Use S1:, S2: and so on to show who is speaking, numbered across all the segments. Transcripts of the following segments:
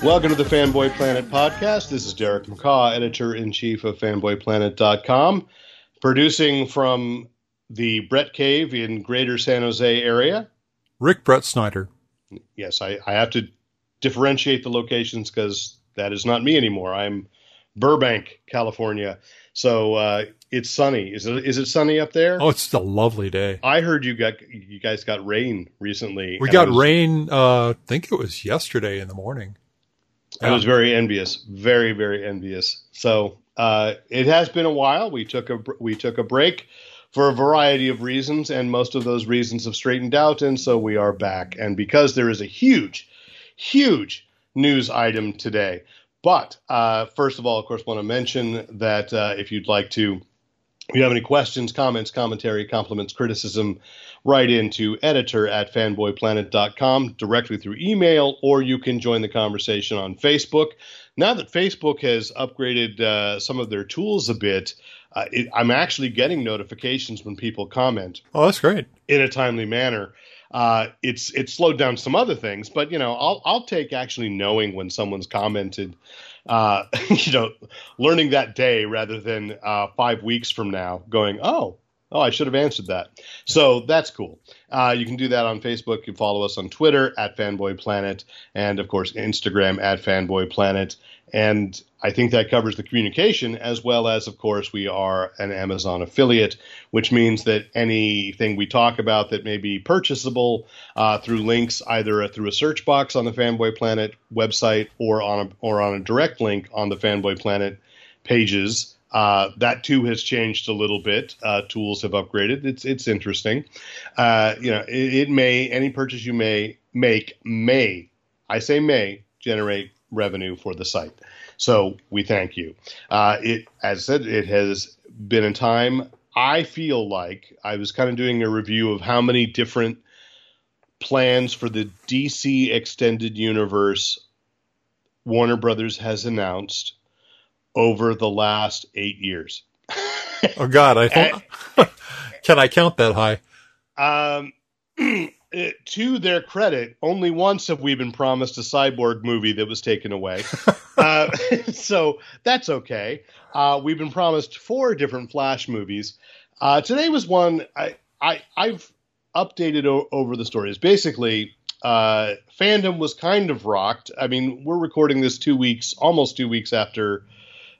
S1: Welcome to the Fanboy Planet podcast. This is Derek McCaw, editor in chief of fanboyplanet.com, producing from the Brett Cave in greater San Jose area.
S2: Rick Brett Snyder.
S1: Yes, I, I have to differentiate the locations because that is not me anymore. I'm Burbank, California. So uh, it's sunny. Is it, is it sunny up there?
S2: Oh, it's a lovely day.
S1: I heard you got you guys got rain recently.
S2: We got
S1: was-
S2: rain. Uh, I think it was yesterday in the morning.
S1: I was very envious, very very envious. So uh, it has been a while. We took a we took a break for a variety of reasons, and most of those reasons have straightened out, and so we are back. And because there is a huge, huge news item today, but uh, first of all, of course, want to mention that uh, if you'd like to. If you have any questions, comments, commentary, compliments, criticism, write into editor at fanboyplanet.com directly through email, or you can join the conversation on Facebook. Now that Facebook has upgraded uh, some of their tools a bit, uh, it, I'm actually getting notifications when people comment
S2: Oh, that's great.
S1: in a timely manner. Uh, it's it's slowed down some other things, but you know, I'll I'll take actually knowing when someone's commented, uh, you know, learning that day rather than uh, five weeks from now going, oh, oh, I should have answered that. So that's cool. Uh, you can do that on Facebook. You can follow us on Twitter at Fanboy Planet, and of course Instagram at Fanboy Planet. And I think that covers the communication as well as, of course, we are an Amazon affiliate, which means that anything we talk about that may be purchasable uh, through links, either through a search box on the Fanboy Planet website or on a, or on a direct link on the Fanboy Planet pages. Uh, that too has changed a little bit. Uh, tools have upgraded. It's it's interesting. Uh, you know, it, it may any purchase you may make may I say may generate revenue for the site. So we thank you. Uh, it as I said, it has been a time. I feel like I was kind of doing a review of how many different plans for the DC extended universe Warner Brothers has announced over the last eight years.
S2: Oh God, I thought. Can I count that high?
S1: Um, eh, to their credit, only once have we been promised a cyborg movie that was taken away. uh, so that's okay. Uh, we've been promised four different Flash movies. Uh, today was one I, I I've updated o- over the stories. Basically, uh, fandom was kind of rocked. I mean, we're recording this two weeks, almost two weeks after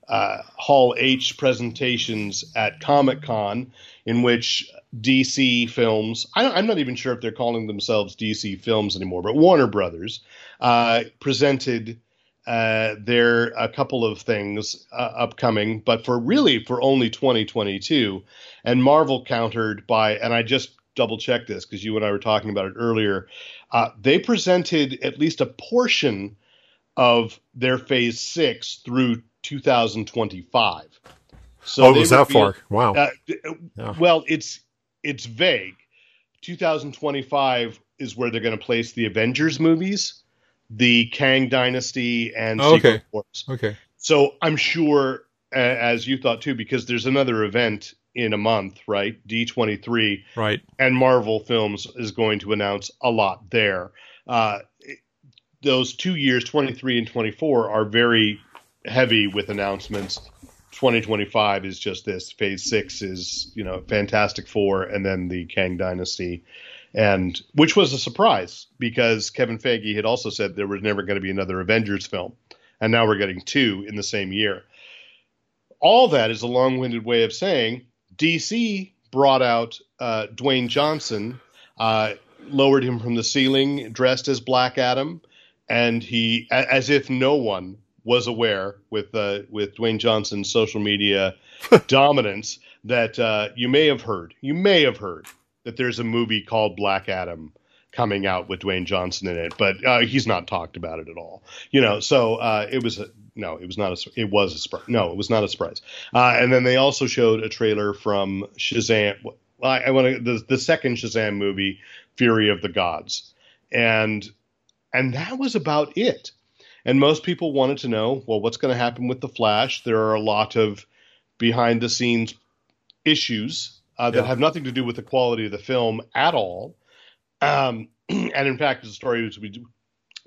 S1: uh, Hall H presentations at Comic Con, in which DC Films, I, I'm not even sure if they're calling themselves DC Films anymore, but Warner Brothers uh, presented uh, their a couple of things uh, upcoming, but for really for only 2022, and Marvel countered by, and I just double checked this because you and I were talking about it earlier. Uh, they presented at least a portion of their Phase Six through 2025. So
S2: oh, it was that far? Wow.
S1: uh,
S2: Yeah.
S1: Well, it's it's vague. 2025 is where they're going to place the Avengers movies, the Kang Dynasty, and
S2: Oh,
S1: Secret
S2: okay.
S1: Wars.
S2: okay.
S1: So I'm sure, uh, as you thought too, because there's another event in a month, right? D23,
S2: Right.
S1: and Marvel Films is going to announce a lot there. Uh, those two years, 23 and 24, are very heavy with announcements. 2025 is just this. Phase six is, you know, Fantastic Four, and then the Kang Dynasty, and which was a surprise because Kevin Feige had also said there was never going to be another Avengers film, and now we're getting two in the same year. All that is a long-winded way of saying DC brought out uh, Dwayne Johnson. Uh, lowered him from the ceiling dressed as Black Adam, and he, as if no one was aware with uh, with Dwayne Johnson's social media dominance, that uh, you may have heard, you may have heard that there's a movie called Black Adam coming out with Dwayne Johnson in it, but uh, he's not talked about it at all. You know, so uh, it was a, no, it was not a it was a surprise. No, it was not a surprise. Uh, and then they also showed a trailer from Shazam. I, I want to the the second Shazam movie, Fury of the Gods, and and that was about it. And most people wanted to know, well, what's going to happen with the Flash? There are a lot of behind the scenes issues uh, that
S2: Yeah.
S1: have nothing to do with the quality of the film at all. Um, and in fact, the story we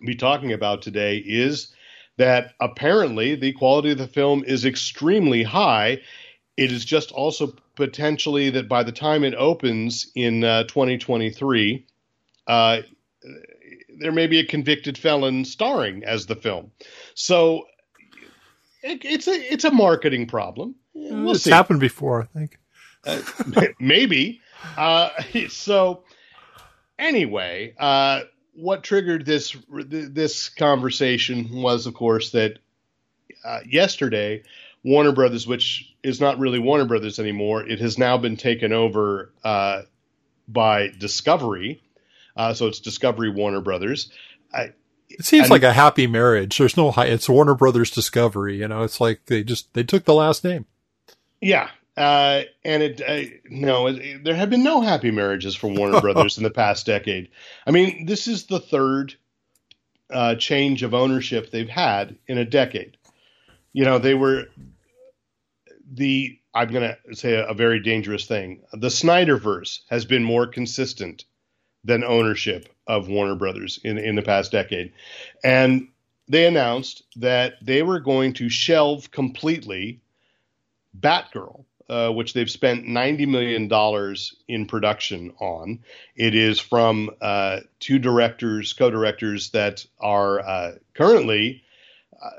S1: be talking about today is that apparently the quality of the film is extremely high. It is just also potentially that by the time it opens in uh, 2023, uh, there may be a convicted felon starring as the film. So it, it's a it's a marketing problem. We'll
S2: it's
S1: see.
S2: happened before, I think.
S1: maybe. Uh, so anyway, uh, what triggered this this conversation was, of course, that uh, yesterday Warner Brothers, which is not really Warner Brothers anymore, it has now been taken over uh, by Discovery. Uh, so it's Discovery Warner Brothers. I,
S2: It seems
S1: And-
S2: like a happy marriage. There's no high, it's Warner Brothers Discovery, you know, it's like they just, they took the last name.
S1: Yeah. Uh, and it, uh, no, it, there have been no happy marriages for Warner Brothers in the past decade. I mean, this is the third uh, change of ownership they've had in a decade. You know, they were the, I'm going to say a, a very dangerous thing. The Snyderverse has been more consistent than ownership of Warner Brothers in, in the past decade. And they announced that they were going to shelve completely Batgirl, uh, which they've spent $90 million in production on. It is from uh, two directors, co directors that are uh, currently uh,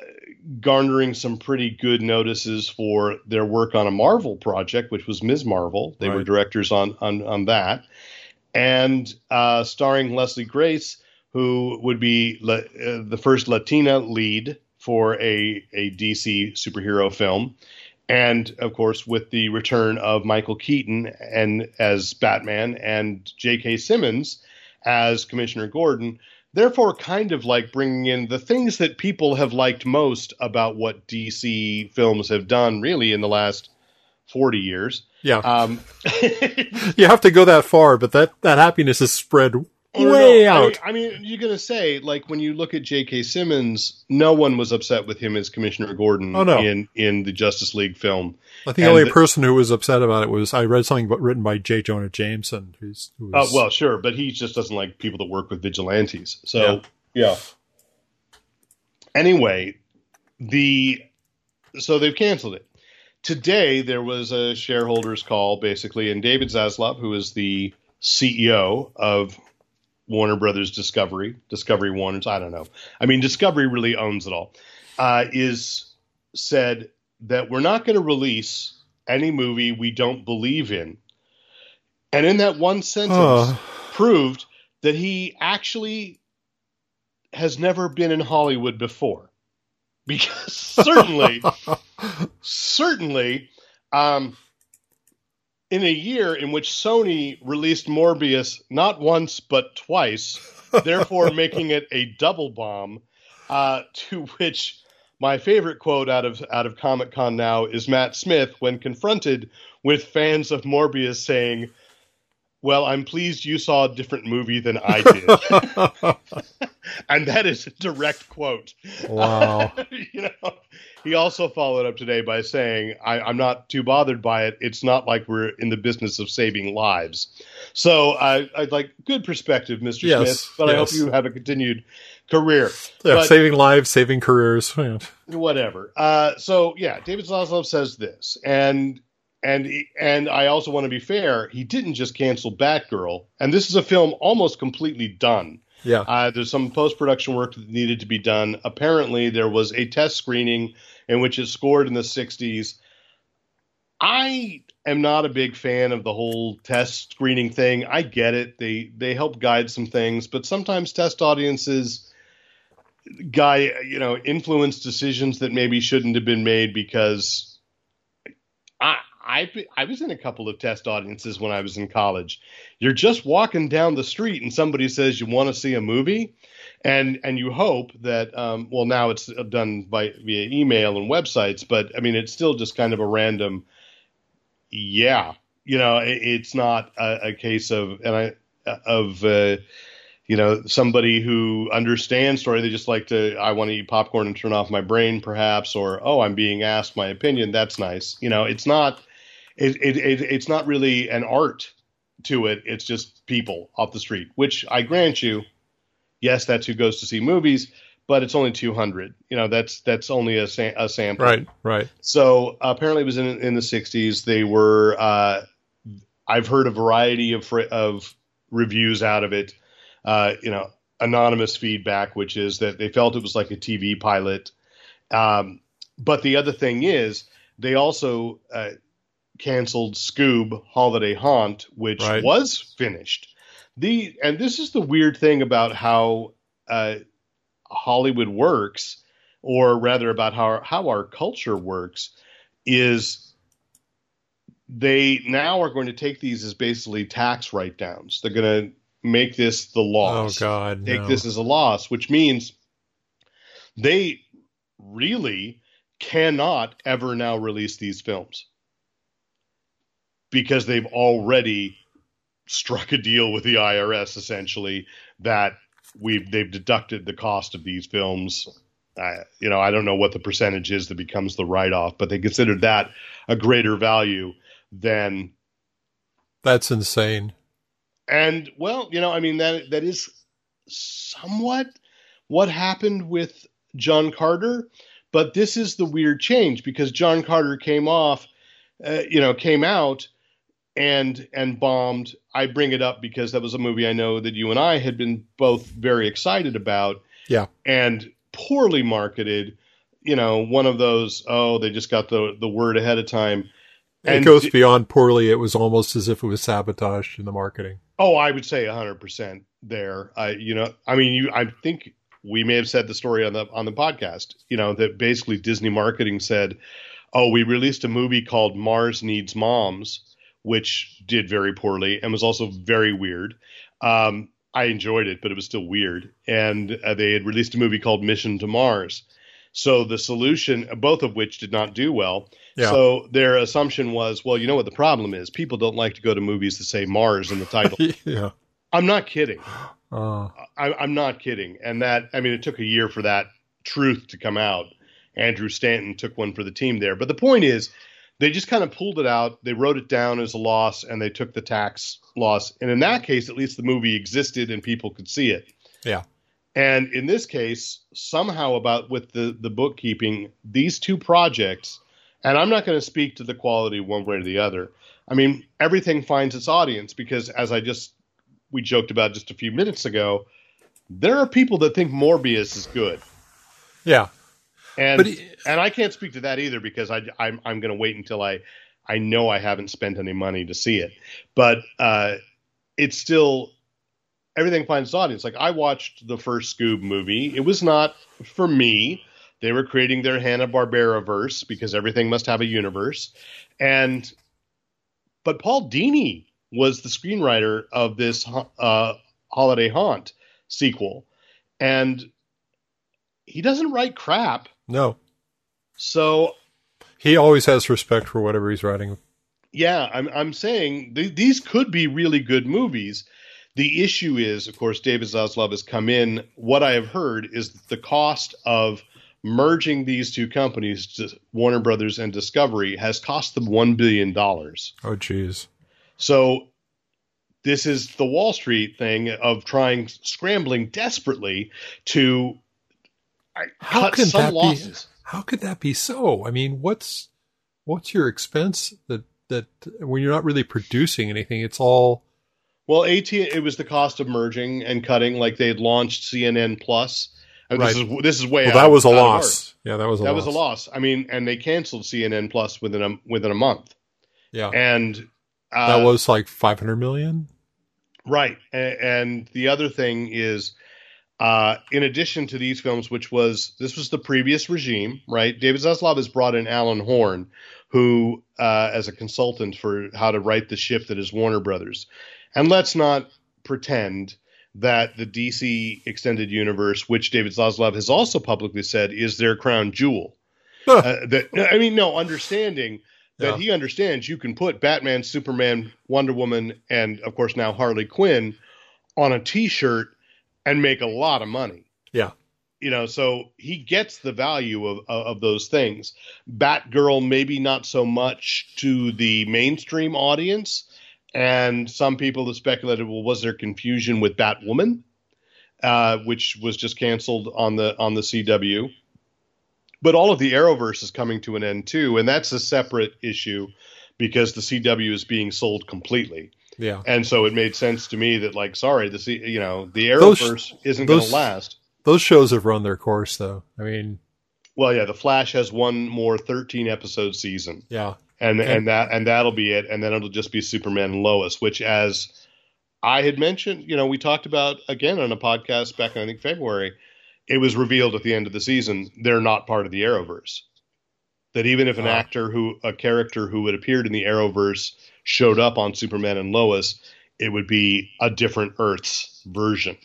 S1: garnering some pretty good notices for their work on a Marvel project, which was Ms. Marvel. They were directors on, on, on that. And uh, starring Leslie Grace, who would be uh, the first Latina lead for a, a DC superhero film and of course with the return of Michael Keaton and as Batman and J.K. Simmons as Commissioner Gordon, therefore kind of like bringing in the things that people have liked most about what DC films have done really in the last 40 years.
S2: Yeah.
S1: Um,
S2: you have to go that far, but that, that happiness is spread
S1: Oh, no,
S2: way.
S1: I
S2: out.
S1: mean, I mean, you're going to say, like, when you look at J.K. Simmons, no one was upset with him as Commissioner Gordon
S2: Oh, no.
S1: in, in the Justice League film.
S2: I think the only
S1: the-
S2: person who was upset about it was I read something about, written by J. Jonah Jameson, who's, who
S1: Uh, well, sure, but he just doesn't like people that work with vigilantes. So, yeah. Anyway, the so they've canceled it. Today there was a shareholders call basically, and David Zaslav, who is the CEO of Warner Brothers Discovery, Discovery Warner's, I don't know. I mean, Discovery really owns it all. Uh, is said that we're not going to release any movie we don't believe in. And in that one sentence,
S2: Oh.
S1: proved that he actually has never been in Hollywood before. Because certainly, certainly, um, in a year in which Sony released Morbius not once but twice, therefore making it a double bomb, uh, to which my favorite quote out of out of Comic Con now is Matt Smith when confronted with fans of Morbius saying, "Well, I'm pleased you saw a different movie than I did," and that is a direct quote.
S2: wow.
S1: you know, he also followed up today by saying, I, "I'm not too bothered by it. It's not like we're in the business of saving lives." So I, I'd like good perspective, Mr.
S2: Yes,
S1: Smith. But I hope you have a continued career.
S2: Yeah,
S1: But-
S2: saving lives, saving careers. Yeah.
S1: whatever. Uh, so yeah, David Zaslav says this, and and and I also want to be fair. He didn't just cancel Batgirl, and this is a film almost completely done.
S2: Yeah.
S1: Uh, there's some post production work that needed to be done. Apparently, there was a test screening in which it scored in the 60s. I am not a big fan of the whole test screening thing. I get it; they they help guide some things, but sometimes test audiences guy you know influence decisions that maybe shouldn't have been made because I I was in a couple of test audiences when I was in college. You're just walking down the street and somebody says you want to see a movie, and and you hope that um, well now it's done by via email and websites, but I mean it's still just kind of a random. Yeah, you know it, it's not a, a, case of and I of. Uh, you know somebody who understands story they just like to i want to eat popcorn and turn off my brain perhaps or oh i'm being asked my opinion that's nice you know it's not it, it, it, it's not really an art to it. It's just people off the street which i grant you yes that's who goes to see movies but it's only 200 you know that's that's only a, a sample.
S2: Right right.
S1: So apparently it was in, in the 60s they were uh, i've heard a variety of of reviews out of it. Uh, you know, anonymous feedback, which is that they felt it was like a TV pilot. Um, but the other thing is, they also uh, canceled Scoob Holiday Haunt, which right. was finished. The and this is the weird thing about how uh, Hollywood works, or rather about how how our culture works, is they now are going to take these as basically tax write downs. They're going to make this the loss.
S2: Oh God,
S1: take no. this as a loss, which means they really cannot ever now release these films because they've already struck a deal with the IRS essentially that we've they've deducted the cost of these films. Uh, you know, I don't know what the percentage is that becomes the write off, but they considered that a greater value than.
S2: That's insane.
S1: And well, you know, I mean that that is somewhat what happened with John Carter, but this is the weird change because John Carter came off, uh, you know, came out and and bombed. I bring it up because that was a movie I know that you and I had been both very excited about.
S2: Yeah.
S1: And poorly marketed, you know, one of those oh, they just got the the word ahead of time.
S2: And it goes beyond poorly. It was almost as if it was sabotaged in the marketing.
S1: Oh, I would say 100% there. I, you know, I mean, you, I think we may have said the story on the on the podcast. You know, that basically Disney marketing said, "Oh, we released a movie called Mars Needs Moms." Which did very poorly and was also very weird. Um, I enjoyed it, but it was still weird. And uh, they had released a movie called Mission to Mars. So the solution, both of which did not do well. Yeah. So their assumption was, well, you know what the problem is? People don't like to go to movies that say Mars in the title.
S2: yeah.
S1: I'm not kidding. Uh. I, I'm not kidding. And that, I mean, it took a year for that truth to come out. Andrew Stanton took one for the team there. But the point is, they just kind of pulled it out. They wrote it down as a loss, and they took the tax loss. And in that case, at least the movie existed and people could see it.
S2: Yeah.
S1: And in this case, somehow about with the the bookkeeping, these two projects and I'm not going to speak to the quality one way or the other. I mean, everything finds its audience because, as I just we joked about just a few minutes ago, there are people that think Morbius is good.
S2: Yeah,
S1: and he, and I can't speak to that either because I I'm I'm going to wait until I I know I haven't spent any money to see it, but uh, it's still everything finds its audience. Like I watched the first Scoob movie, it was not for me. They were creating their Hanna Barbera verse because everything must have a universe, and but Paul Dini was the screenwriter of this uh, Holiday Haunt sequel, and he doesn't write crap.
S2: No.
S1: So
S2: he always has respect for whatever he's writing.
S1: Yeah, I'm I'm saying th- these could be really good movies. The issue is, of course, David Zaslav has come in. What I have heard is the cost of merging these two companies, Warner Brothers and Discovery, has cost them one billion dollars.
S2: Oh, geez.
S1: So this is the Wall Street thing of trying, scrambling desperately to how cut some that losses.
S2: Be, how could that be so? I mean, what's what's your expense that that when you're not really producing anything, it's all.
S1: Well, AT it was the cost of merging and cutting. Like they had launched CNN Plus Right. This is this is way.
S2: Well,
S1: out,
S2: that was a loss. Yeah, that was a
S1: that
S2: loss.
S1: was a loss. I mean, and they canceled CNN Plus within a within a month.
S2: Yeah.
S1: and uh,
S2: that was like 500 million.
S1: Right. And, and the other thing is, uh, in addition to these films, which was this was the previous regime, right? David Zaslav has brought in Alan Horn, who uh, as a consultant for how to right the ship that is Warner Brothers. And let's not pretend that the DC extended universe, which David Zaslav has also publicly said is their crown jewel. uh, that I mean, no, understanding that
S2: Yeah.
S1: he understands you can put Batman, Superman, Wonder Woman, and of course now Harley Quinn on a T-shirt and make a lot of money.
S2: Yeah.
S1: You know, so he gets the value of of, of those things. Batgirl, maybe not so much to the mainstream audience, and some people have speculated, well, was there confusion with Batwoman, uh, which was just canceled on the on the CW? But all of the Arrowverse is coming to an end too, and that's a separate issue because the CW is being sold completely.
S2: Yeah.
S1: And so it made sense to me that, like, sorry, the you know the
S2: Those-
S1: Arrowverse isn't going to last.
S2: Those shows have run their course, though. I mean,
S1: Well, yeah, the Flash has one more thirteen episode season,
S2: yeah.
S1: and
S2: Okay.
S1: and that and that'll be it, and then it'll just be Superman and Lois, which as I had mentioned, you know, we talked about again on a podcast back in I think February. It was revealed at the end of the season they're not part of the Arrowverse. That even if an
S2: Ah.
S1: actor who a character who had appeared in the Arrowverse showed up on Superman and Lois, it would be a different Earth's version.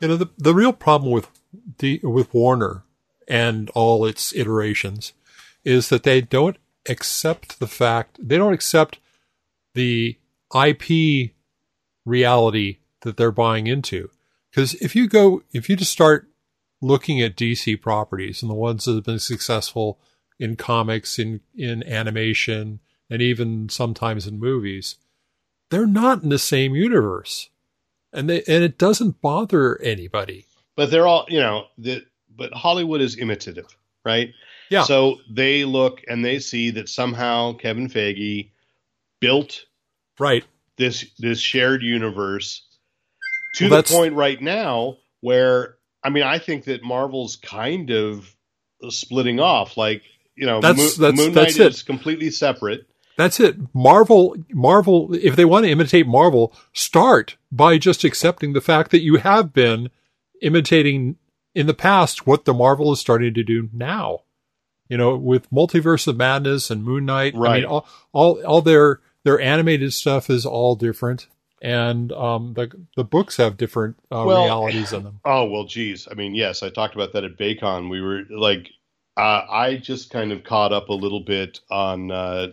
S2: You know, the the real problem with the with Warner and all its iterations is that they don't accept the fact they don't accept the IP reality that they're buying into. Because if you go, if you just start looking at DC properties and the ones that have been successful in comics, in in animation, and even sometimes in movies, they're not in the same universe, and they and it doesn't bother anybody.
S1: But they're all, you know, the, but Hollywood is imitative, right?
S2: Yeah.
S1: So they look and they see that somehow Kevin Feige built
S2: Right.
S1: this this shared universe to
S2: Well,
S1: the point right now where I mean I think that Marvel's kind of splitting off. Like you know,
S2: That's-
S1: Moon,
S2: that's-
S1: Moon
S2: that's
S1: Knight
S2: it.
S1: is completely separate.
S2: That's it. Marvel, Marvel, if they want to imitate Marvel, start by just accepting the fact that you have been imitating in the past what the Marvel is starting to do now. You know, with Multiverse of Madness and Moon Knight.
S1: right.
S2: I mean, all, all, all their, their animated stuff is all different. And, um, the, the books have different, uh,
S1: Well-
S2: realities in them.
S1: Oh well, geez. I mean, yes, I talked about that at Baycon. We were like, uh, I just kind of caught up a little bit on. Uh,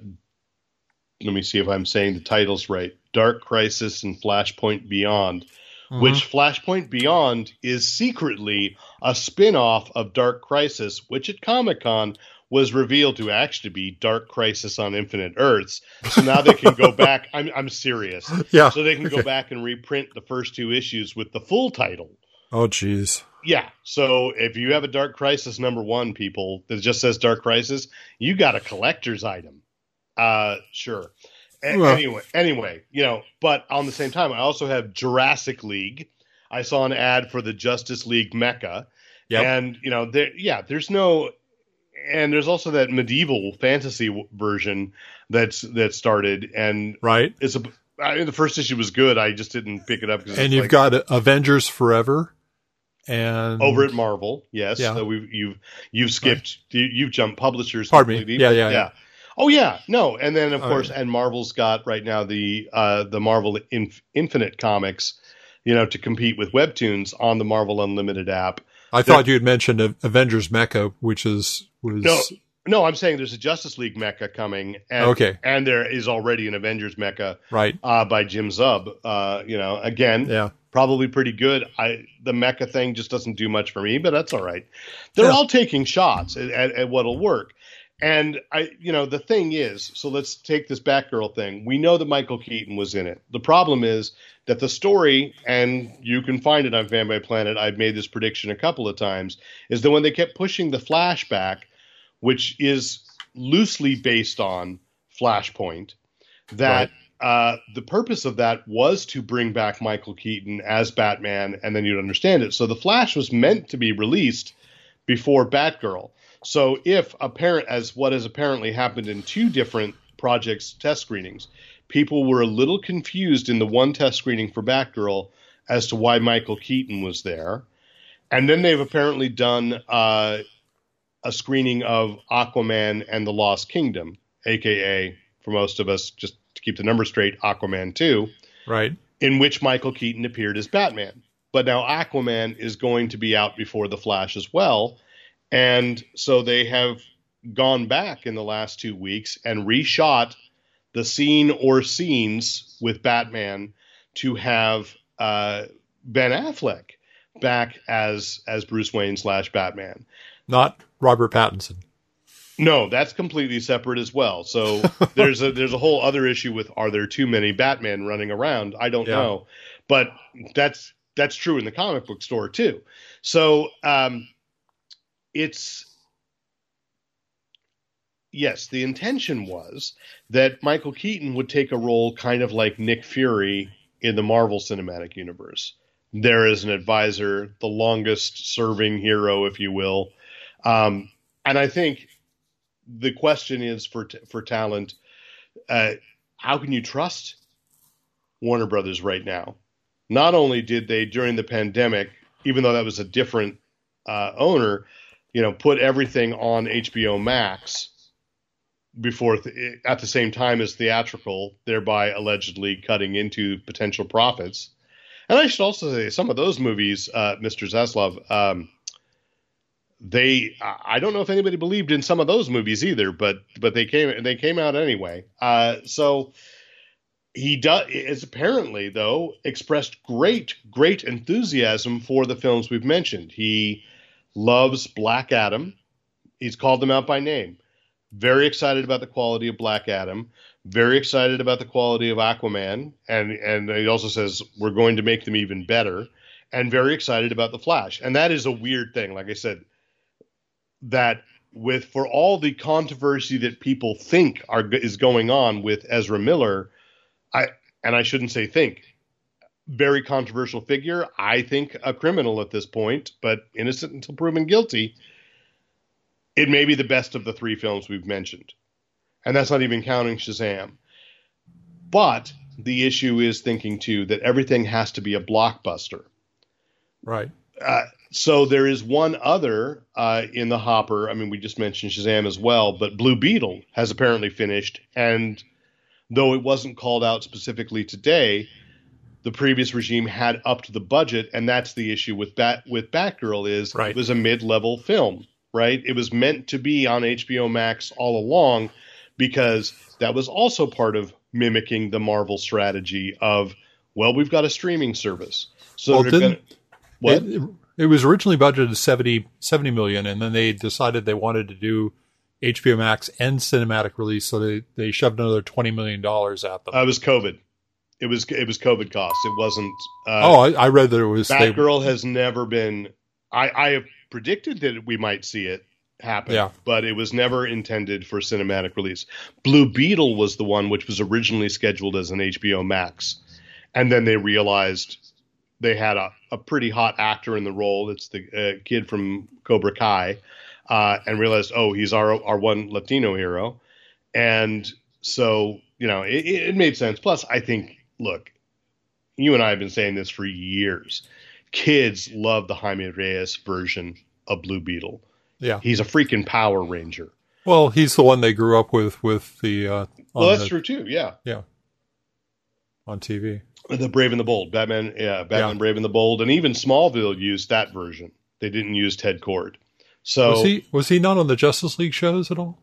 S1: let me see if I'm saying the titles right. Dark Crisis and Flashpoint Beyond, mm-hmm. which Flashpoint Beyond is secretly a spin-off of Dark Crisis, which at Comic Con was revealed to actually be Dark Crisis on Infinite Earths. So now they can go back. I'm I'm serious.
S2: Yeah.
S1: So they can go back and reprint the first two issues with the full title.
S2: Oh, geez.
S1: Yeah. So if you have a Dark Crisis number one, people that just says Dark Crisis, you got a collector's item. Uh, sure. A-
S2: Well-
S1: anyway, anyway, you know, but on the same time, I also have Jurassic League. I saw an ad for the Justice League Mecha,
S2: Yep.
S1: and you know, there, yeah, there's no, and there's also that medieval fantasy w- version that's that started, and
S2: Right.
S1: it's a. I mean, the first issue was good. I just didn't pick it up because
S2: And you've got Avengers Forever. And
S1: over at Marvel. Yes,
S2: Yeah.
S1: so we've you've you've skipped you, you've jumped publishers.
S2: Pardon me.
S1: completely.
S2: Yeah, yeah, yeah.
S1: Oh yeah, no, and then of
S2: Oh,
S1: course,
S2: yeah.
S1: and Marvel's got right now the uh, the Marvel Inf- Infinite comics, you know, to compete with Webtoons on the Marvel Unlimited app.
S2: I thought you had mentioned Avengers Mecha, which is was
S1: No, no, I'm saying there's a Justice League mecha coming. And,
S2: Okay.
S1: and there is already an Avengers mecha
S2: right.
S1: uh, by Jim Zub. Uh, you know, again,
S2: Yeah.
S1: probably pretty good. I the mecha thing just doesn't do much for me, but that's all right. They're
S2: Yeah.
S1: all taking shots at, at, at what'll work. And I, you know, the thing is, so let's take this Batgirl thing. We know that Michael Keaton was in it. The problem is that the story, and you can find it on Fanboy Planet. I've made this prediction a couple of times, is that when they kept pushing the flashback, which is loosely based on Flashpoint, that uh, the purpose of that was to bring back Michael Keaton as Batman, and then you'd understand it. So the Flash was meant to be released before Batgirl. So if apparent as what has apparently happened in two different project's test screenings. People were a little confused in the one test screening for Batgirl as to why Michael Keaton was there. And then they've apparently done uh, a screening of Aquaman and the Lost Kingdom, aka for most of us, just to keep the number straight, Aquaman 2,
S2: Right.
S1: in which Michael Keaton appeared as Batman. But now Aquaman is going to be out before The Flash as well. And so they have gone back in the last two weeks and reshot the scene or scenes with Batman to have uh, Ben Affleck back as as Bruce Wayne slash Batman.
S2: Not Robert Pattinson.
S1: No, that's completely separate as well. So there's a there's a whole other issue with are there too many Batman running around? I don't
S2: Yeah.
S1: know, but that's that's true in the comic book store too. So um, it's yes, the intention was that Michael Keaton would take a role kind of like Nick Fury in the Marvel Cinematic Universe. There is an advisor, the longest serving hero, if you will. Um, and I think the question is for for talent, uh, how can you trust Warner Brothers right now? Not only did they during the pandemic, even though that was a different uh, owner, you know, put everything on HBO Max before th- at the same time as theatrical, thereby allegedly cutting into potential profits. And I should also say some of those movies, uh, Mr. Zaslav, um, they I don't know if anybody believed in some of those movies either, but but they came they came out anyway. Uh, so he does is apparently though expressed great great enthusiasm for the films we've mentioned. He loves Black Adam. He's called them out by name. Very excited about the quality of Black Adam. Very excited about the quality of Aquaman, and and he also says we're going to make them even better. And very excited about the Flash. And that is a weird thing. Like I said, that with for all the controversy that people think are is going on with Ezra Miller, I and I shouldn't say think, very controversial figure. I think a criminal at this point, but innocent until proven guilty. It may be the best of the three films we've mentioned, and that's not even counting Shazam. But the issue is thinking too that everything has to be a blockbuster.
S2: Right.
S1: Uh, so there is one other uh, in the hopper. I mean, we just mentioned Shazam as well, but Blue Beetle has apparently finished, and though it wasn't called out specifically today, the previous regime had upped the budget, and that's the issue with Bat with Batgirl is
S2: Right.
S1: it was a mid-level film, right? It was meant to be on HBO Max all along because that was also part of mimicking the Marvel strategy of well, we've got a streaming service, so
S2: Well,
S1: gonna what
S2: It, it was originally budgeted 70, 70 million, and then they decided they wanted to do HBO Max and cinematic release, so they, they shoved another twenty million dollars at them.
S1: Uh, it was COVID. It was it was COVID costs. It wasn't. Uh,
S2: oh, I, I read that it was they,
S1: Batgirl has never been. I I have predicted that we might see it happen.
S2: Yeah.
S1: But it was never intended for cinematic release. Blue Beetle was the one which was originally scheduled as an HBO Max, and then they realized they had a, a pretty hot actor in the role. It's the uh, kid from Cobra Kai, uh, and realized, oh, he's our our one Latino hero, and so you know it it made sense. Plus, I think, look, you and I have been saying this for years. Kids love the Jaime Reyes version of Blue Beetle.
S2: yeah.
S1: He's a freaking Power Ranger.
S2: Well, he's the one they grew up with with the uh,
S1: Well, that's
S2: the-
S1: true too. Yeah,
S2: Yeah, on TV.
S1: the Brave and the Bold, Batman. Yeah, Batman
S2: Yeah.
S1: Brave and the Bold, and even Smallville used that version. They didn't use Ted Kord. So
S2: Was he was he not on the Justice League shows at all?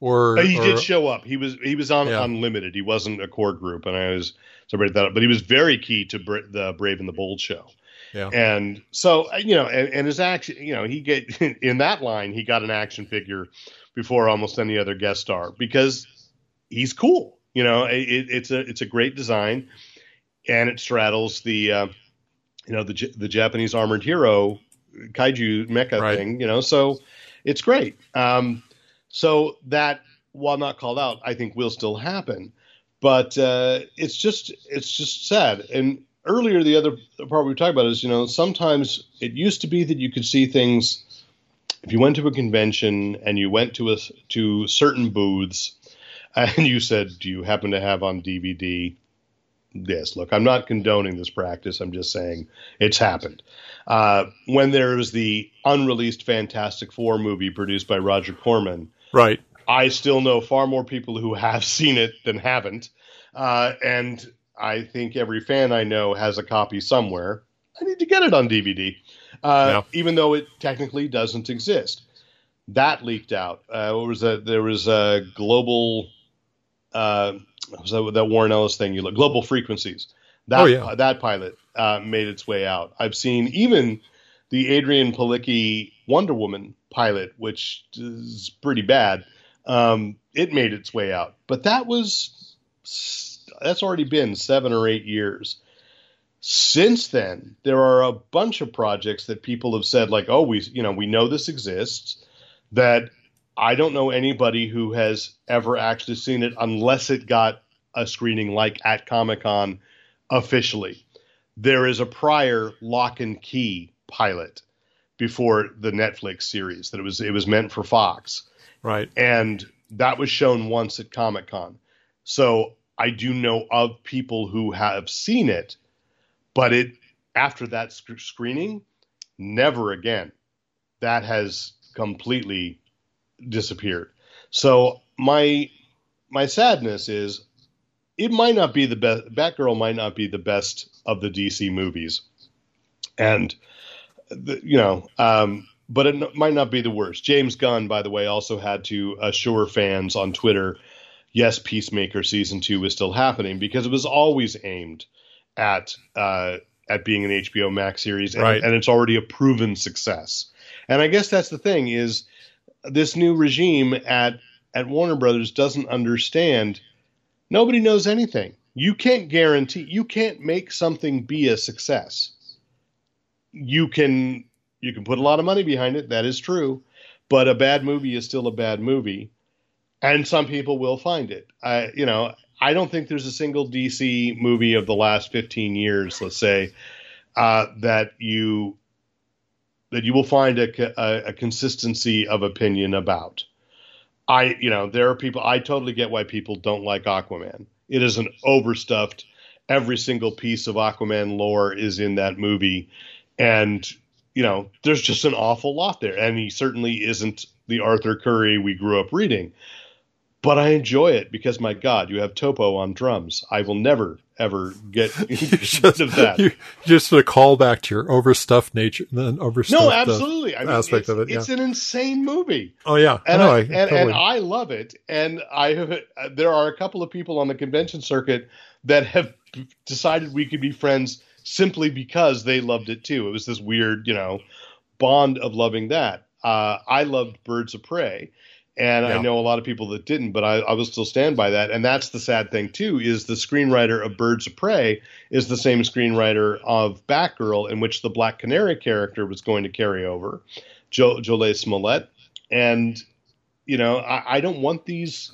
S2: Or
S1: Uh, he
S2: or-
S1: did show up. He was he was on
S2: Yeah.
S1: Unlimited. He wasn't a core group, and I was sorry about that. But he was very key to Bra- the Brave and the Bold show.
S2: Yeah.
S1: And so uh, you know, and, and his action, you know, he get in that line, he got an action figure before almost any other guest star because he's cool. You know, it, it's a it's a great design, and it straddles the uh, you know the the Japanese armored hero kaiju mecha
S2: Right.
S1: thing. You know, so it's great. Um, so that while not called out, I think will still happen. But uh, it's just it's just sad. And earlier, the other part we talked about is you know sometimes it used to be that you could see things if you went to a convention and you went to a to certain booths. And you said, "Do you happen to have on DVD?" Yes. Look, I'm not condoning this practice. I'm just saying it's happened. Uh, when there was the unreleased Fantastic Four movie produced by Roger Corman,
S2: Right.
S1: I still know far more people who have seen it than haven't. Uh, and I think every fan I know has a copy somewhere. I need to get it on DVD, uh, even though it technically doesn't exist. That leaked out. Uh, what was that? There was a global. Uh, was that, that Warren Ellis thing? You look global frequencies. That
S2: Oh, yeah.
S1: that pilot uh, made its way out. I've seen even the Adrianne Palicki Wonder Woman pilot, which is pretty bad. Um, it made its way out, but that was that's already been seven or eight years. Since then, there are a bunch of projects that people have said, like, "Oh, we, you know, we know this exists." That I don't know anybody who has ever actually seen it, unless it got a screening like at Comic Con officially. There is a prior Locke and Key pilot before the Netflix series that it was it was meant for Fox
S2: Right.
S1: and that was shown once at Comic Con. So I do know of people who have seen it, but it after that sc- screening, never again. That has completely disappeared. So my my sadness is it might not be the best. Batgirl might not be the best of the DC movies, and you know, um, but it might not be the worst. James Gunn, by the way, also had to assure fans on Twitter, yes, Peacemaker season two is still happening because it was always aimed at uh, at being an HBO Max series, and,
S2: Right.
S1: and it's already a proven success. And I guess that's the thing is this new regime at at Warner Brothers doesn't understand. Nobody knows anything. You can't guarantee. You can't make something be a success. You can you can put a lot of money behind it. That is true, but a bad movie is still a bad movie, and some people will find it. I you know I don't think there's a single DC movie of the last 15 years, let's say, uh, that you that you will find a, a, a consistency of opinion about. I, you know, there are people. I totally get why people don't like Aquaman. It is an overstuffed. Every single piece of Aquaman lore is in that movie, and you know, there's just an awful lot there. And he certainly isn't the Arthur Curry we grew up reading. But I enjoy it because, my God, you have Topo on drums. I will never, ever get rid of that.
S2: You just a callback to your overstuffed nature, the overstuffed
S1: No,
S2: uh,
S1: absolutely. I mean,
S2: aspect
S1: it's,
S2: of it. Yeah.
S1: it's an insane movie.
S2: oh yeah.
S1: and
S2: no,
S1: I,
S2: I,
S1: and,
S2: totally.
S1: and I love it. And I have, uh, there are a couple of people on the convention circuit that have decided we could be friends simply because they loved it too. It was this weird, you know, bond of loving that. Uh, I loved Birds of Prey. And I know a lot of people that didn't, but I, I will still stand by that. And that's the sad thing too, is the screenwriter of Birds of Prey is the same screenwriter of Batgirl, in which the Black Canary character was going to carry over, jo- Jurnee Smollett. And you know, I, I don't want these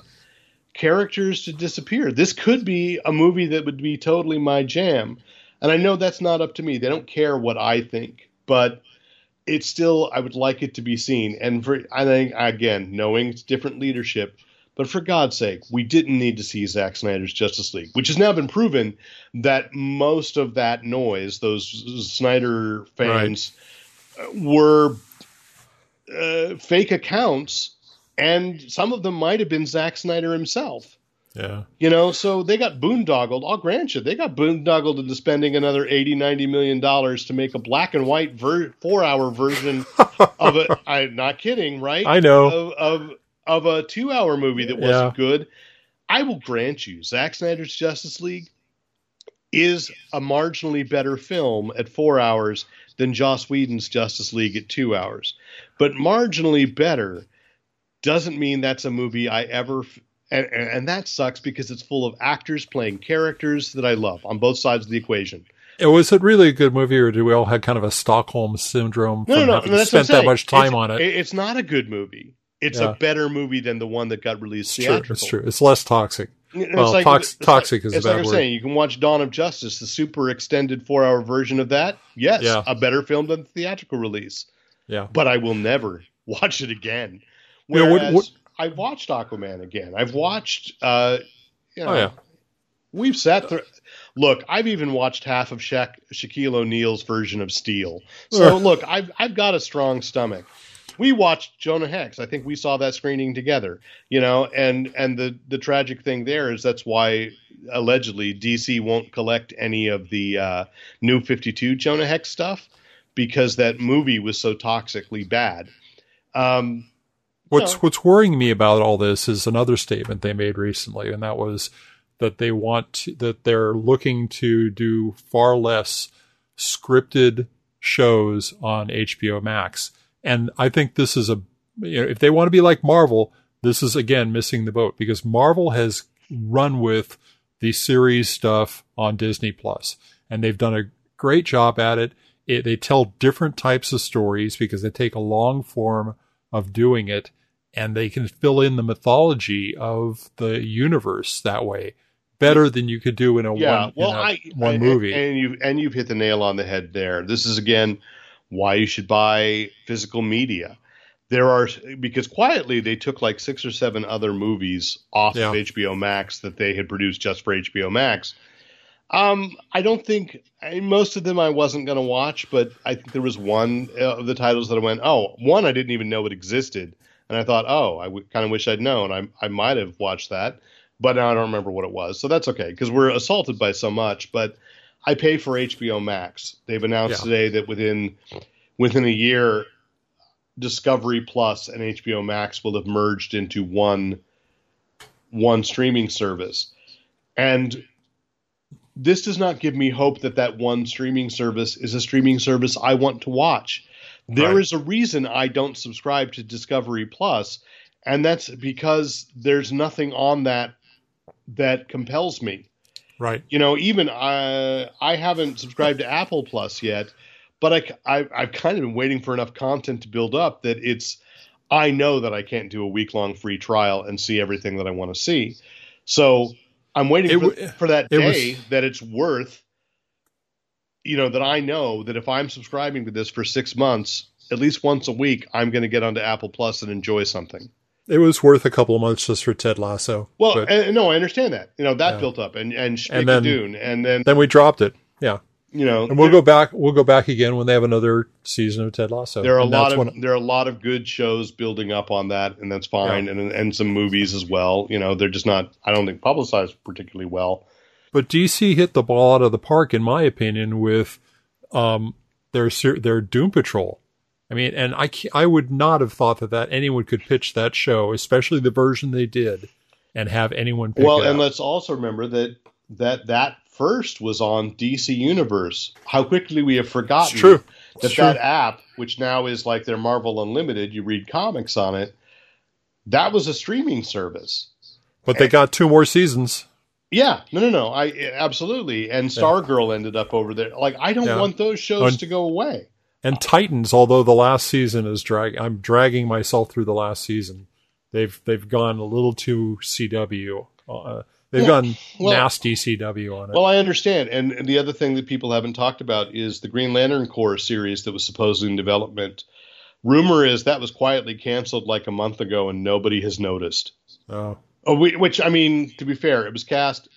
S1: characters to disappear. This could be a movie that would be totally my jam. And I know that's not up to me. They don't care what I think, but it's still I would like it to be seen. And for I think again, knowing it's different leadership, but for God's sake, we didn't need to see Zack Snyder's Justice League, which has now been proven that most of that noise, those Snyder fans, were uh, fake accounts, and some of them might have been Zack Snyder himself.
S2: Yeah.
S1: You know, so they got boondoggled. I'll grant you, they got boondoggled into spending another 80, 90 million dollars to make a black and white ver- four hour version of it. I'm not kidding, right?
S2: I know.
S1: Of, of, of a two hour movie that wasn't good. I will grant you, Zack Snyder's Justice League is a marginally better film at four hours than Joss Whedon's Justice League at two hours. But marginally better doesn't mean that's a movie I ever. F- and, and, that sucks because it's full of actors playing characters that I love on both sides of the equation.
S2: It was it really a good movie, or did we all have kind of a Stockholm syndrome
S1: No,
S2: from
S1: no, no.
S2: having
S1: I'm
S2: spent that much time
S1: It's-
S2: on it?
S1: It's not a good movie. It's
S2: Yeah.
S1: a better movie than the one that got released
S2: It's true. It's true. It's less toxic.
S1: It's
S2: Well,
S1: like-
S2: tox- toxic
S1: like,
S2: is a bad
S1: like I'm
S2: word.
S1: saying. You can watch Dawn of Justice, the super extended four hour version of that. Yes,
S2: Yeah.
S1: a better film than the theatrical release.
S2: Yeah.
S1: But I will never watch it again.
S2: Yeah, what-
S1: Whereas
S2: what-
S1: I've watched Aquaman again. I've watched. Uh, you know,
S2: Oh, yeah.
S1: We've sat through. Look, I've even watched half of Shaq, Shaquille O'Neal's version of Steel. So look, I've I've got a strong stomach. We watched Jonah Hex. I think we saw that screening together. You know, and and the the tragic thing there is that's why allegedly DC won't collect any of the uh, new Fifty Two Jonah Hex stuff because that movie was so toxically bad. Um,
S2: What's
S1: No.
S2: what's worrying me about all this is another statement they made recently, and that was that they want to, that they're looking to do far less scripted shows on HBO Max. And I think this is a you know, if they want to be like Marvel, this is again missing the boat because Marvel has run with the series stuff on Disney Plus, and they've done a great job at it. it. They tell different types of stories because they take a long form of doing it, and they can fill in the mythology of the universe that way better than you could do in a
S1: yeah,
S2: one,
S1: well,
S2: in a
S1: I,
S2: one
S1: I-
S2: movie.
S1: and you and you've hit the nail on the head there. This is again why you should buy physical media. There are because quietly they took like six or seven other movies off
S2: Yeah.
S1: of HBO Max that they had produced just for HBO Max. Um, I don't think I, most of them I wasn't going to watch, but I think there was one uh, of the titles that I went, oh, one I didn't even know it existed, and I thought, oh, I w- kind of wish I'd known. I I might have watched that, but now I don't remember what it was. So that's okay because we're assaulted by so much. But I pay for HBO Max. They've announced
S2: Yeah.
S1: today that within within a year, Discovery Plus and HBO Max will have merged into one one streaming service, and this does not give me hope that that one streaming service is a streaming service I want to watch. There is
S2: Right.
S1: a reason I don't subscribe to Discovery Plus, and that's because there's nothing on that that compels me.
S2: right.
S1: You know, even I I haven't subscribed to Apple Plus yet, but I, I I've kind of been waiting for enough content to build up that it's I know that I can't do a week long free trial and see everything that I want to see. So I'm waiting
S2: It
S1: for, for that
S2: it was-
S1: day that it's worth. You know that I know that if I'm subscribing to this for six months, at least once a week, I'm going to get onto Apple Plus and enjoy something.
S2: It was worth a couple of months just for Ted Lasso.
S1: Well,
S2: but
S1: and, no, I understand that. You know that
S2: Yeah.
S1: built up, and and
S2: And then-
S1: Dune, and then
S2: then we dropped it. Yeah.
S1: you know,
S2: And we'll go back. We'll go back again when they have another season of Ted Lasso.
S1: there are a lot of
S2: when-
S1: there are a lot of good shows building up on that, and that's fine, and and some movies as well. You know, they're just not I don't think publicized particularly well.
S2: But DC hit the ball out of the park, in my opinion, with um, their their Doom Patrol. I mean, and I I would not have thought that, that anyone could pitch that show, especially the version they did, and have anyone pick
S1: well, and
S2: up.
S1: let's also remember that that that first was on DC Universe. How quickly we have forgotten
S2: It's true.
S1: that
S2: It's true.
S1: that app, which now is like their Marvel Unlimited, you read comics on it. That was a streaming service.
S2: But they got two more seasons.
S1: Yeah, no, no, no. I absolutely. And Stargirl ended up over there. Like, I don't
S2: Yeah.
S1: want those shows
S2: And-
S1: to go away.
S2: And Titans, although the last season is drag, I'm dragging myself through the last season. They've they've gone a little too CW. Uh, they've gone
S1: well-
S2: nasty CW on it.
S1: Well, I understand. And, and the other thing that people haven't talked about is the Green Lantern Corps series that was supposedly in development. Rumor is that was quietly canceled like a month ago, and nobody has noticed.
S2: Oh,
S1: which I mean, to be fair, it was cast.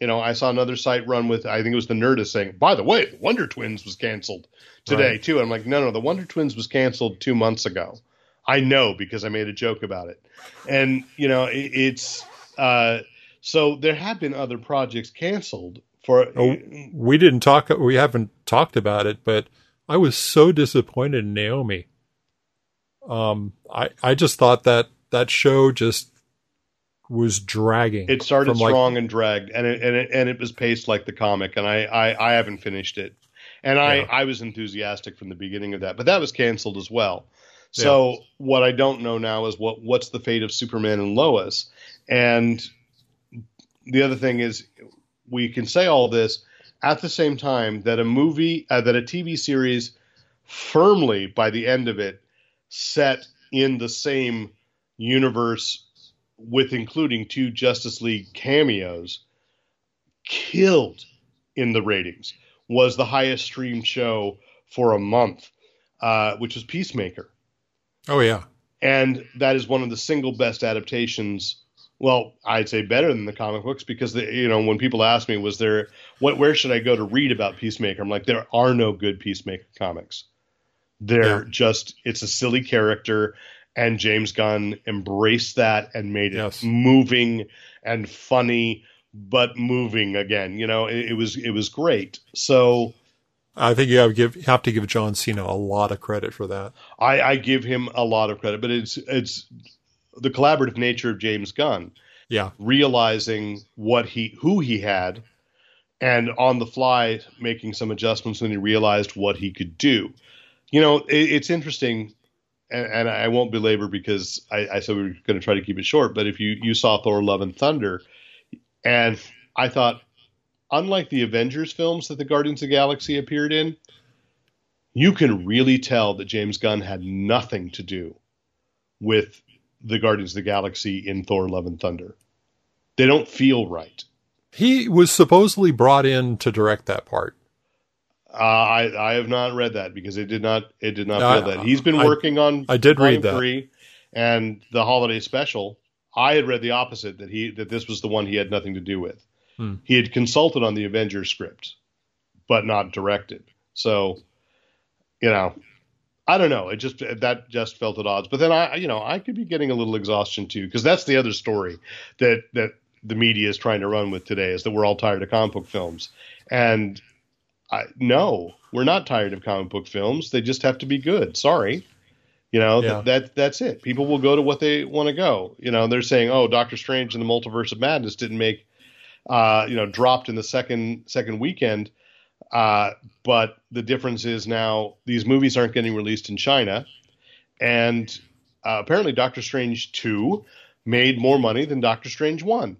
S1: You know, I saw another site run with I think it was the Nerdist saying, "By the way, the Wonder Twins was canceled today
S2: Right.
S1: too." I'm like, no, no, the Wonder Twins was canceled two months ago. I know because I made a joke about it, and you know, it, it's uh, so there have been other projects canceled for.
S2: Oh, we didn't talk. We haven't talked about it, but I was so disappointed in Naomi. Um, I I just thought that that show just was dragging.
S1: It started
S2: from, like,
S1: strong and dragged, and it, and it and it was paced like the comic, and I I, I haven't finished it, and I
S2: Yeah.
S1: I was enthusiastic from the beginning of that, but that was canceled as well. So what I don't know now is what what's the fate of Superman and Lois, and the other thing is we can say all this at the same time that a movie uh, that a TV series firmly by the end of it set in the same universe with including two Justice League cameos killed in the ratings was the highest streamed show for a month uh, which was Peacemaker
S2: Oh yeah,
S1: and that is one of the single best adaptations. Well, I'd say better than the comic books because the, you know when people ask me, was there what where should I go to read about Peacemaker? I'm like, there are no good Peacemaker comics. They're
S2: Yeah.
S1: just it's a silly character, and James Gunn embraced that and made it
S2: Yes.
S1: moving and funny, but moving again. You know, it, it was it was great. So
S2: I think you have, to give, have to give John Cena a lot of credit for that.
S1: I, I give him a lot of credit, but it's it's the collaborative nature of James Gunn
S2: Yeah,
S1: realizing what he who he had and on the fly making some adjustments when he realized what he could do. You know, it, it's interesting, and, and I won't belabor because I, I said we were going to try to keep it short. But if you you saw Thor: Love and Thunder, and I thought, unlike the Avengers films that the Guardians of the Galaxy appeared in, you can really tell that James Gunn had nothing to do with the Guardians of the Galaxy in Thor: Love and Thunder. They don't feel right.
S2: he was supposedly brought in to direct that part.
S1: Uh, I I have not read that because it did not it did not
S2: No,
S1: feel
S2: I-
S1: that. He's been
S2: I-
S1: working on
S2: I did read that.
S1: three and the holiday special. I had read the opposite that he that this was the one he had nothing to do with.
S2: Hmm.
S1: He had consulted on the Avengers script, but not directed. So, you know, I don't know. It just that just felt at odds. But then I, you know, I could be getting a little exhaustion too because that's the other story that that the media is trying to run with today is that we're all tired of comic book films, and I no, we're not tired of comic book films. They just have to be good. Sorry. You know
S2: Yeah.
S1: that, that that's it. People will go to what they want to go. You know they're saying, "Oh, Doctor Strange and the Multiverse of Madness didn't make, uh, you know, dropped in the second second weekend." Uh, but the difference is now these movies aren't getting released in China, and uh, apparently Doctor Strange two made more money than Doctor Strange one.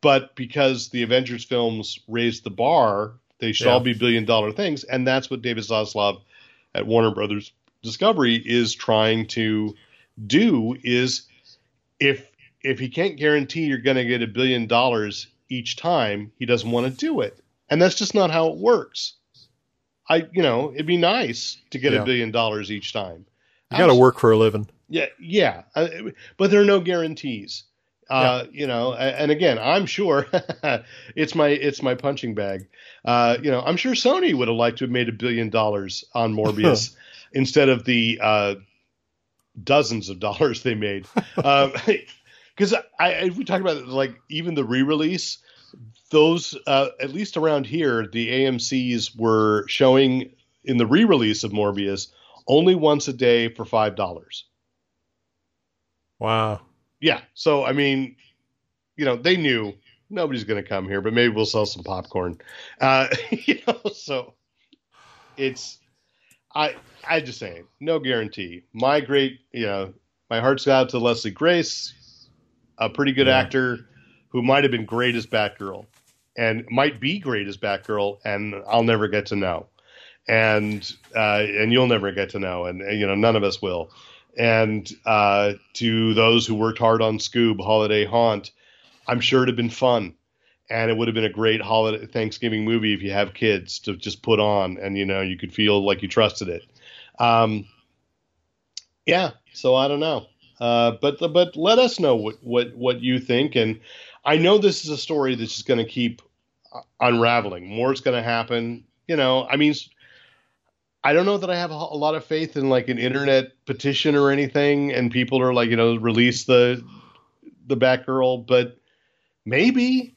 S1: But because the Avengers films raised the bar, they should
S2: Yeah.
S1: all be billion dollar things, and that's what David Zaslav at Warner Brothers Discovery is trying to do. Is if if he can't guarantee you're going to get a billion dollars each time, he doesn't want to do it, and that's just not how it works. I, you know, it'd be nice to get
S2: Yeah.
S1: a billion dollars each time.
S2: You got to work for a living.
S1: Yeah, yeah, uh, but there are no guarantees. Uh, You know, and again, I'm sure it's my it's my punching bag. Uh, you know, I'm sure Sony would have liked to have made a billion dollars on Morbius instead of the uh, dozens of dollars they made. Because I, I, we talk about like even the re-release, those uh, at least around here, the AMC's were showing in the re-release of Morbius only once a day for five dollars.
S2: Wow.
S1: Yeah. So I mean, you know, they knew nobody's going to come here, but maybe we'll sell some popcorn. Uh, you know, so it's I I just saying, no guarantee. My great, you know, my heart's out to Leslie Grace, a pretty good
S2: Yeah.
S1: actor who might have been great as Batgirl and might be great as Batgirl, and I'll never get to know. And uh, and you'll never get to know, and, and, you know none of us will. And uh, to those who worked hard on Scoob Holiday Haunt, I'm sure it'd have been fun, and it would have been a great holiday Thanksgiving movie if you have kids to just put on, and you know you could feel like you trusted it. Um, yeah, so I don't know, uh, but but let us know what what what you think, and I know this is a story that's just going to keep unraveling. More is going to happen. You know, I mean, I don't know that I have a, a lot of faith in like an internet petition or anything, and people are like, you know, release the the Batgirl, but maybe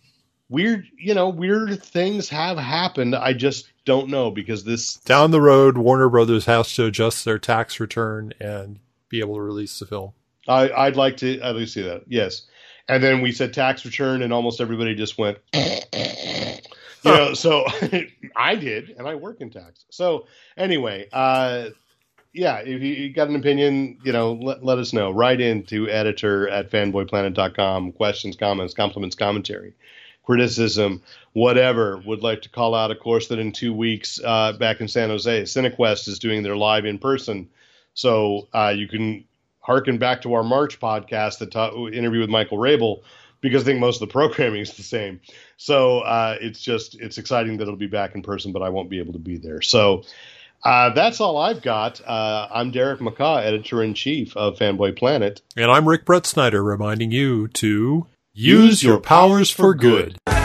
S1: weird, you know, weird things have happened. I just don't know because this
S2: Down the road, Warner Brothers has to adjust their tax return and be able to release the film.
S1: I, I'd like to at least see that. Yes. And then we said tax return, and almost everybody just went, you know. So I did, and I work in tax. So anyway, uh, yeah, if you, got an opinion, you know, let, let us know. Write in to editor at fanboyplanet.com. Questions, comments, compliments, commentary, criticism, whatever. Would like to call out, of course, that in two weeks uh, back in San Jose, Cinequest is doing their live in person. So uh, you can harken back to our March podcast, the ta- interview with Michael Rabehl, because I think most of the programming is the same. So uh, it's just it's exciting that it'll be back in person, but I won't be able to be there. So Uh, that's all I've got. Uh, I'm Derek McCaw, editor in chief of Fanboy Planet.
S3: And I'm Rick Brett Snyder, reminding you to use your powers for good. And